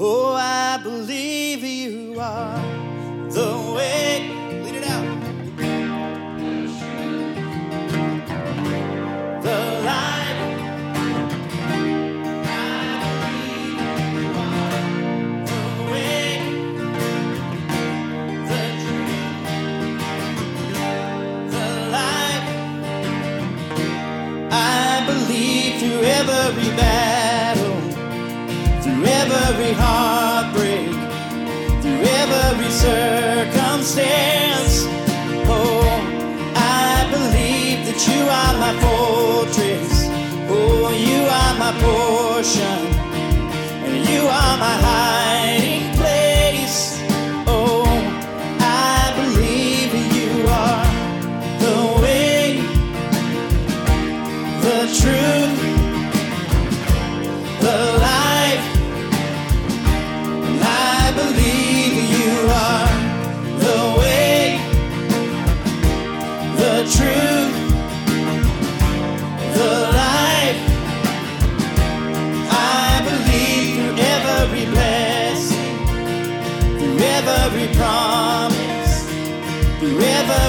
Oh, I believe you are the way. Lead it out. The light. I believe you are the way, the truth, the light. I believe through every battle, every heartbreak, through every circumstance. Oh, I believe that you are my fortress. Oh, you are my portion, and you are my hiding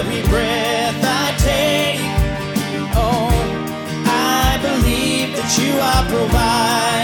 every breath I take. Oh, I believe that you are provider,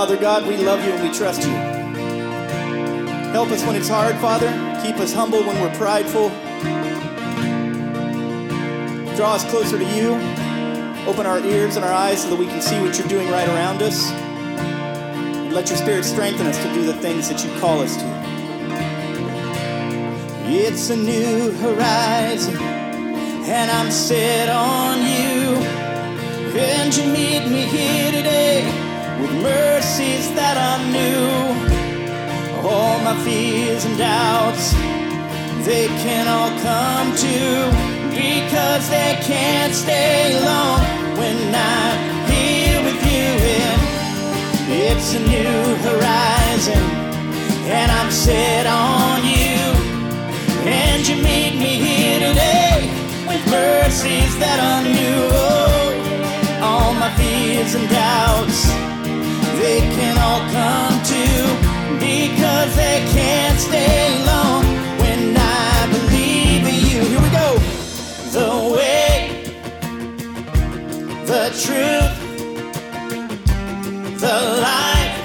Father God, we love you and we trust you. Help us when it's hard, Father. Keep us humble when we're prideful. Draw us closer to you. Open our ears and our eyes so that we can see what you're doing right around us. Let your Spirit strengthen us to do the things that you call us to. It's a new horizon, and I'm set on you. And you meet me here today with mercies that are new. All my fears and doubts, they can all come too because they can't stay long when I'm here with you. It's a new horizon, and I'm set on you. And you meet me here today with mercies that are new. Oh, all my fears and doubts, they can all come too because they can't stay long when I believe in you. Here we go. The way, the truth, the life.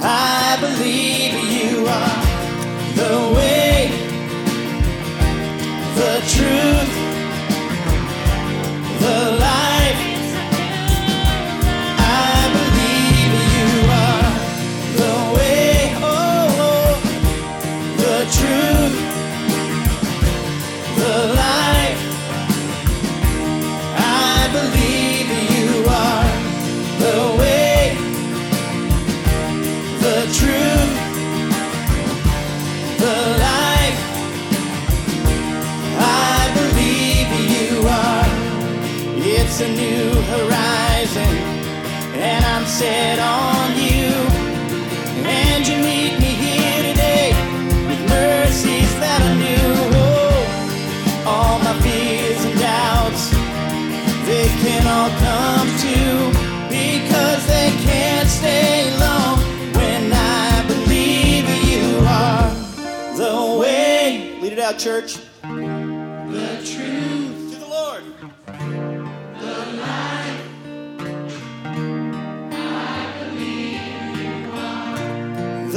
I believe you are the way, the truth, It's a new horizon, and I'm set on you. And you meet me here today with mercies that are new. Oh, all my fears and doubts, they can all come too because they can't stay long when I believe you are the way. Lead it out, church. The.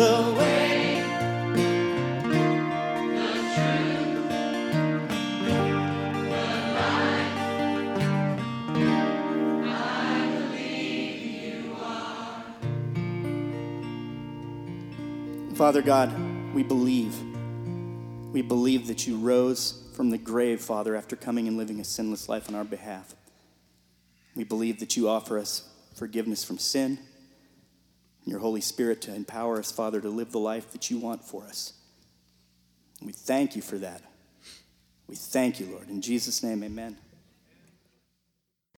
The way. Father God, we believe. We believe that you rose from the grave, Father, after coming and living a sinless life on our behalf. We believe that you offer us forgiveness from sin and your Holy Spirit to empower us, Father, to live the life that you want for us. And we thank you for that. We thank you, Lord. In Jesus' name, amen.